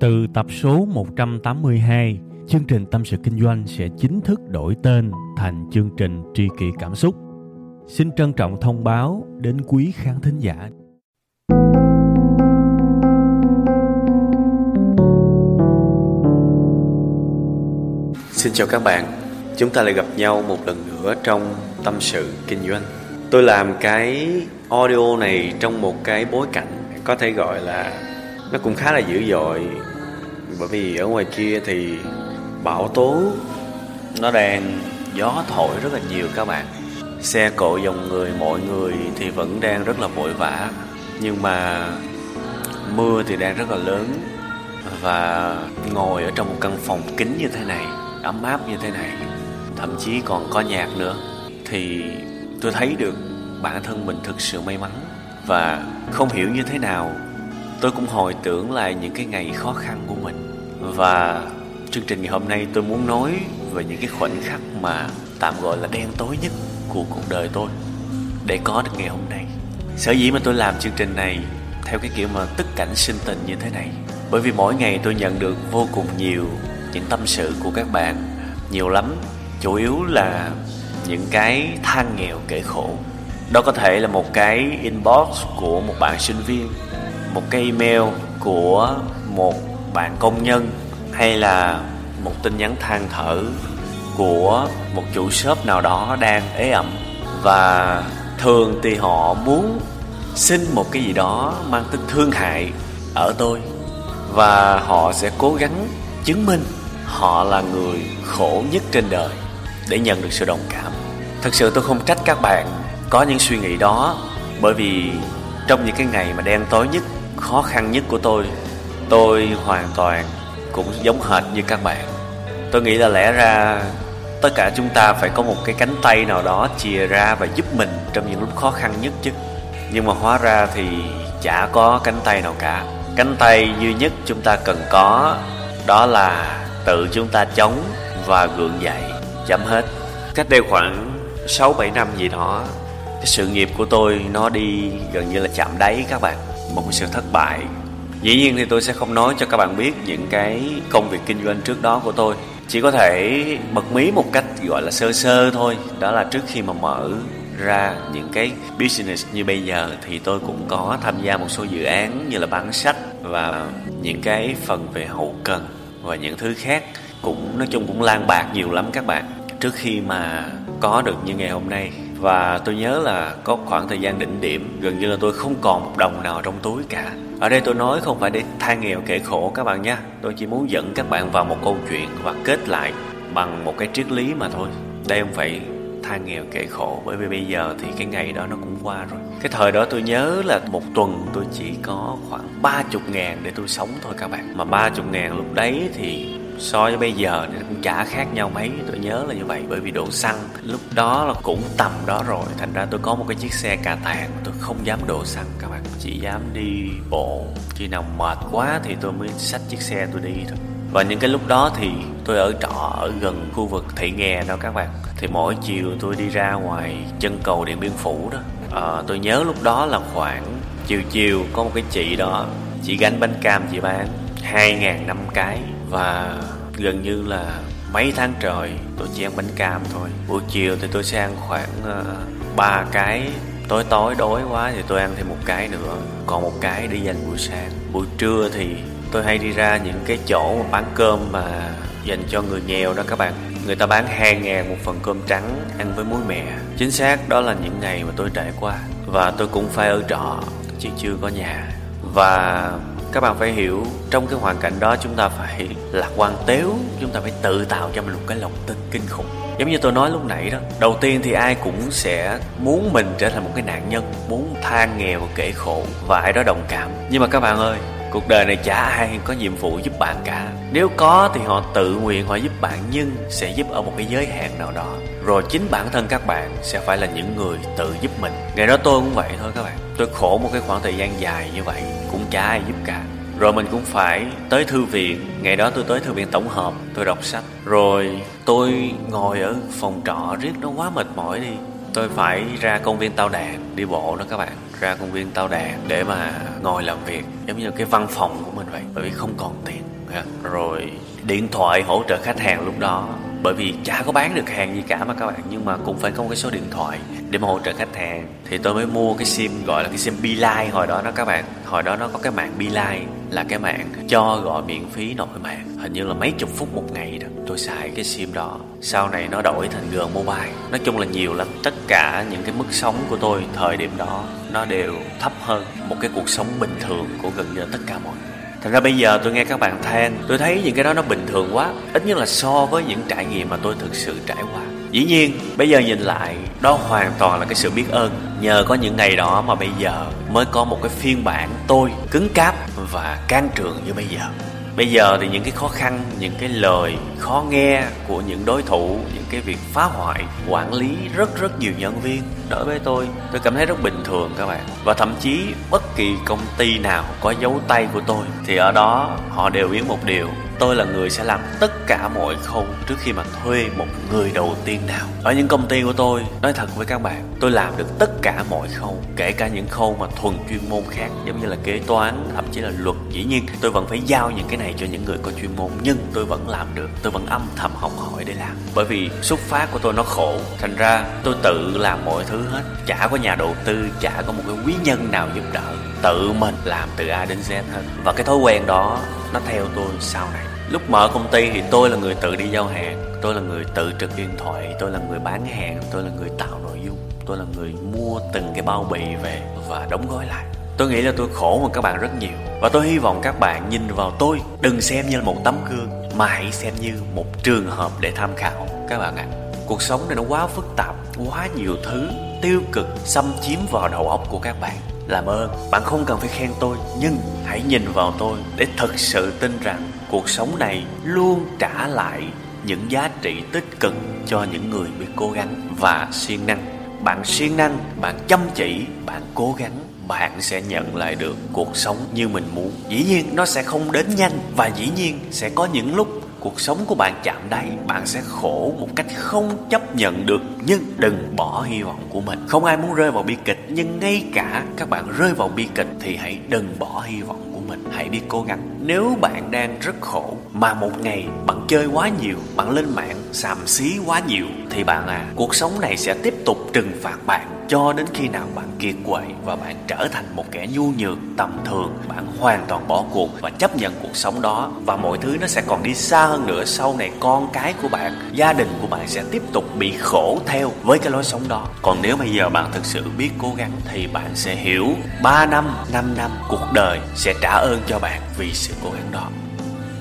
Từ tập số 182, chương trình Tâm sự Kinh doanh sẽ chính thức đổi tên thành chương trình Tri kỷ Cảm xúc. Xin trân trọng thông báo đến quý khán thính giả. Xin chào các bạn, chúng ta lại gặp nhau một lần nữa trong Tâm sự Kinh doanh. Tôi làm cái audio này trong một cái bối cảnh có thể gọi là nó cũng khá là dữ dội bởi vì ở ngoài kia thì bão tố, nó đang, gió thổi rất là nhiều các bạn. Xe cộ dòng người, mọi người thì vẫn đang rất là vội vã. Nhưng mà mưa thì đang rất là lớn. Và ngồi ở trong một căn phòng kín như thế này, ấm áp như thế này, thậm chí còn có nhạc nữa, thì tôi thấy được bản thân mình thực sự may mắn. Và không hiểu như thế nào, tôi cũng hồi tưởng lại những cái ngày khó khăn của mình và chương trình ngày hôm nay tôi muốn nói về những cái khoảnh khắc mà tạm gọi là đen tối nhất của cuộc đời tôi, để có được ngày hôm nay. Sở dĩ mà tôi làm chương trình này theo cái kiểu mà tức cảnh sinh tình như thế này, bởi vì mỗi ngày tôi nhận được vô cùng nhiều những tâm sự của các bạn, nhiều lắm. Chủ yếu là những cái than nghèo kể khổ. Đó có thể là một cái inbox của một bạn sinh viên, một cái email của một bạn công nhân hay là một tin nhắn than thở của một chủ shop nào đó đang ế ẩm? Và thường thì họ muốn xin một cái gì đó mang tính thương hại ở tôi. Và họ sẽ cố gắng chứng minh họ là người khổ nhất trên đời để nhận được sự đồng cảm. Thật sự tôi không trách các bạn có những suy nghĩ đó, bởi vì trong những cái ngày mà đen tối nhất, khó khăn nhất của tôi tôi hoàn toàn cũng giống hệt như các bạn. Tôi nghĩ là lẽ ra tất cả chúng ta phải có một cái cánh tay nào đó chìa ra và giúp mình trong những lúc khó khăn nhất chứ. Nhưng mà hóa ra thì chả có cánh tay nào cả. Cánh tay duy nhất chúng ta cần có đó là tự chúng ta chống và gượng dậy. Chấm hết. Cách đây khoảng 6 7 năm gì đó, cái sự nghiệp của tôi nó đi gần như là chạm đáy các bạn. Một sự thất bại dĩ nhiên thì tôi sẽ không nói cho các bạn biết những cái công việc kinh doanh trước đó của tôi. Chỉ có thể bật mí một cách gọi là sơ sơ thôi. Đó là trước khi mà mở ra những cái business như bây giờ thì tôi cũng có tham gia một số dự án như là bán sách và những cái phần về hậu cần và những thứ khác. Cũng, nói chung cũng lan bạc nhiều lắm các bạn. Trước khi mà có được như ngày hôm nay và tôi nhớ là có khoảng thời gian đỉnh điểm, gần như là tôi không còn một đồng nào trong túi cả. Ở đây tôi nói không phải để than nghèo kể khổ các bạn nha. Tôi chỉ muốn dẫn các bạn vào một câu chuyện và kết lại bằng một cái triết lý mà thôi. Đây không phải than nghèo kể khổ, bởi vì bây giờ thì cái ngày đó nó cũng qua rồi. Cái thời đó tôi nhớ là một tuần tôi chỉ có khoảng ba chục ngàn để tôi sống thôi các bạn. Mà ba chục ngàn lúc đấy thì so với bây giờ thì cũng chả khác nhau mấy tôi nhớ là như vậy. Bởi vì độ xăng lúc đó là cũng tầm đó rồi. Thành ra tôi có một cái chiếc xe cà tàng tôi không dám đổ xăng. Các bạn chỉ dám đi bộ khi nào mệt quá thì tôi mới xách chiếc xe tôi đi thôi. Và những cái lúc đó thì tôi ở trọ ở gần khu vực thị nghè đó các bạn. Thì mỗi chiều tôi đi ra ngoài chân cầu điện biên phủ đó. À, tôi nhớ lúc đó là khoảng chiều chiều có một cái chị đó chị gánh bánh cam chị bán hai ngàn năm cái và gần như là mấy tháng trời tôi chỉ ăn bánh cam thôi. Buổi chiều thì tôi sẽ ăn khoảng ờ, ba uh, cái. Tối tối đói quá thì tôi ăn thêm một cái nữa. Còn một cái để dành buổi sáng. Buổi trưa thì tôi hay đi ra những cái chỗ mà bán cơm mà dành cho người nghèo đó các bạn. Người ta bán hai ngàn một phần cơm trắng ăn với muối mè. Chính xác đó là những ngày mà tôi trải qua và tôi cũng phải ở trọ chứ chưa có nhà. Và các bạn phải hiểu, trong cái hoàn cảnh đó chúng ta phải lạc quan tếu, chúng ta phải tự tạo cho mình một cái lòng tin kinh khủng. Giống như tôi nói lúc nãy đó, đầu tiên thì ai cũng sẽ muốn mình trở thành một cái nạn nhân, muốn than nghèo kể khổ và ai đó đồng cảm. Nhưng mà các bạn ơi cuộc đời này chả ai có nhiệm vụ giúp bạn cả. Nếu có thì họ tự nguyện họ giúp bạn, nhưng sẽ giúp ở một cái giới hạn nào đó. Rồi chính bản thân các bạn sẽ phải là những người tự giúp mình. Ngày đó tôi cũng vậy thôi các bạn. Tôi khổ một cái khoảng thời gian dài như vậy, cũng chả ai giúp cả. Rồi mình cũng phải tới thư viện. Ngày đó tôi tới thư viện tổng hợp, tôi đọc sách. Rồi tôi ngồi ở phòng trọ, riết nó quá mệt mỏi đi tôi phải ra công viên tao đàn, đi bộ đó các bạn. Ra công viên tao đàn để mà ngồi làm việc, giống như cái văn phòng của mình vậy. Bởi vì không còn tiền rồi điện thoại hỗ trợ khách hàng lúc đó. Bởi vì chả có bán được hàng gì cả mà các bạn, nhưng mà cũng phải có một cái số điện thoại để mà hỗ trợ khách hàng. Thì tôi mới mua cái sim, gọi là cái sim Beeline hồi đó đó các bạn. Hồi đó nó có cái mạng Beeline là cái mạng, cho gọi miễn phí nội mạng. Hình như là mấy chục phút một ngày đó, tôi xài cái sim đó. Sau này nó đổi thành g mobile. Nói chung là nhiều lắm. Tất cả những cái mức sống của tôi thời điểm đó, nó đều thấp hơn một cái cuộc sống bình thường của gần như tất cả mọi người. Thành ra bây giờ tôi nghe các bạn than, Tôi thấy những cái đó nó bình thường quá. Ít nhất là so với những trải nghiệm mà tôi thực sự trải qua. Dĩ nhiên bây giờ nhìn lại Đó hoàn toàn là cái sự biết ơn Nhờ có những ngày đó mà bây giờ Mới có một cái phiên bản tôi cứng cáp Và can trường như bây giờ Bây giờ thì những cái khó khăn, những cái lời khó nghe của những đối thủ, những cái việc phá hoại, quản lý rất rất nhiều nhân viên đối với tôi, tôi cảm thấy rất bình thường các bạn. Và thậm chí bất kỳ công ty nào có dấu tay của tôi thì ở đó họ đều biết một điều tôi là người sẽ làm tất cả mọi khâu trước khi mà thuê một người đầu tiên nào. Ở những công ty của tôi, nói thật với các bạn, tôi làm được tất cả mọi khâu kể cả những khâu mà thuần chuyên môn khác, giống như là kế toán, thậm chí là luật. Dĩ nhiên, tôi vẫn phải giao những cái này cho những người có chuyên môn, nhưng tôi vẫn làm được. Tôi vẫn âm thầm học hỏi để làm. Bởi vì xuất phát của tôi nó khổ. Thành ra, tôi tự làm mọi thứ hết. Chả có nhà đầu tư, chả có một cái quý nhân nào giúp đỡ. Tự mình làm từ A đến Z hết. Và cái thói quen đó, nó theo tôi sau này lúc mở công ty thì tôi là người tự đi giao hàng, tôi là người tự trực điện thoại, tôi là người bán hàng, tôi là người tạo nội dung, tôi là người mua từng cái bao bì về và đóng gói lại tôi nghĩ là tôi khổ hơn các bạn rất nhiều và tôi hy vọng các bạn nhìn vào tôi, đừng xem như là một tấm gương mà hãy xem như một trường hợp để tham khảo, các bạn ạ à. cuộc sống này nó quá phức tạp, quá nhiều thứ tiêu cực xâm chiếm vào đầu óc của các bạn làm ơn, bạn không cần phải khen tôi, nhưng hãy nhìn vào tôi để thật sự tin rằng cuộc sống này luôn trả lại những giá trị tích cực cho những người biết cố gắng và siêng năng. Bạn siêng năng, bạn chăm chỉ, bạn cố gắng, bạn sẽ nhận lại được cuộc sống như mình muốn. Dĩ nhiên, nó sẽ không đến nhanh và dĩ nhiên sẽ có những lúc cuộc sống của bạn chạm đáy, bạn sẽ khổ một cách không chấp nhận được. Nhưng đừng bỏ hy vọng của mình. Không ai muốn rơi vào bi kịch, nhưng ngay cả các bạn rơi vào bi kịch thì hãy đừng bỏ hy vọng của mình. Hãy biết cố gắng. Nếu bạn đang rất khổ mà một ngày bạn chơi quá nhiều, bạn lên mạng xàm xí quá nhiều, thì bạn à cuộc sống này sẽ tiếp tục trừng phạt bạn. Cho đến khi nào bạn kiệt quệ và bạn trở thành một kẻ nhu nhược, tầm thường, bạn hoàn toàn bỏ cuộc và chấp nhận cuộc sống đó. Và mọi thứ nó sẽ còn đi xa hơn nữa sau này con cái của bạn, gia đình của bạn sẽ tiếp tục bị khổ theo với cái lối sống đó. Còn nếu bây giờ bạn thực sự biết cố gắng, thì bạn sẽ hiểu 3 năm 5 năm cuộc đời sẽ trả ơn cho bạn vì sự cố gắng đó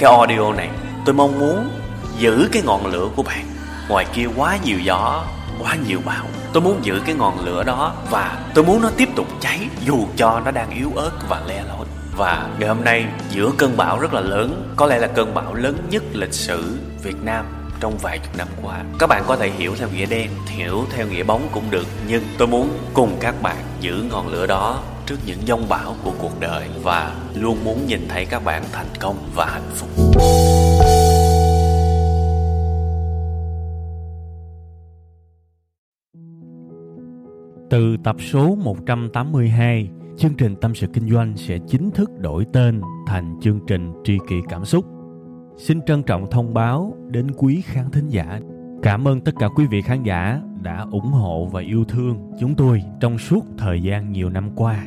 cái audio này, tôi mong muốn giữ cái ngọn lửa của bạn. Ngoài kia quá nhiều gió, quá nhiều bão. Tôi muốn giữ cái ngọn lửa đó và tôi muốn nó tiếp tục cháy dù cho nó đang yếu ớt và le lói và ngày hôm nay, giữa cơn bão rất là lớn, có lẽ là cơn bão lớn nhất lịch sử việt nam trong vài chục năm qua. Các bạn có thể hiểu theo nghĩa đen, hiểu theo nghĩa bóng cũng được, nhưng tôi muốn cùng các bạn giữ ngọn lửa đó trước những dông bão của cuộc đời và luôn muốn nhìn thấy các bạn thành công và hạnh phúc Từ tập số 182, chương trình Tâm sự Kinh doanh sẽ chính thức đổi tên thành chương trình Tri kỷ Cảm xúc. Xin trân trọng thông báo đến quý khán thính giả. Cảm ơn tất cả quý vị khán giả đã ủng hộ và yêu thương chúng tôi trong suốt thời gian nhiều năm qua.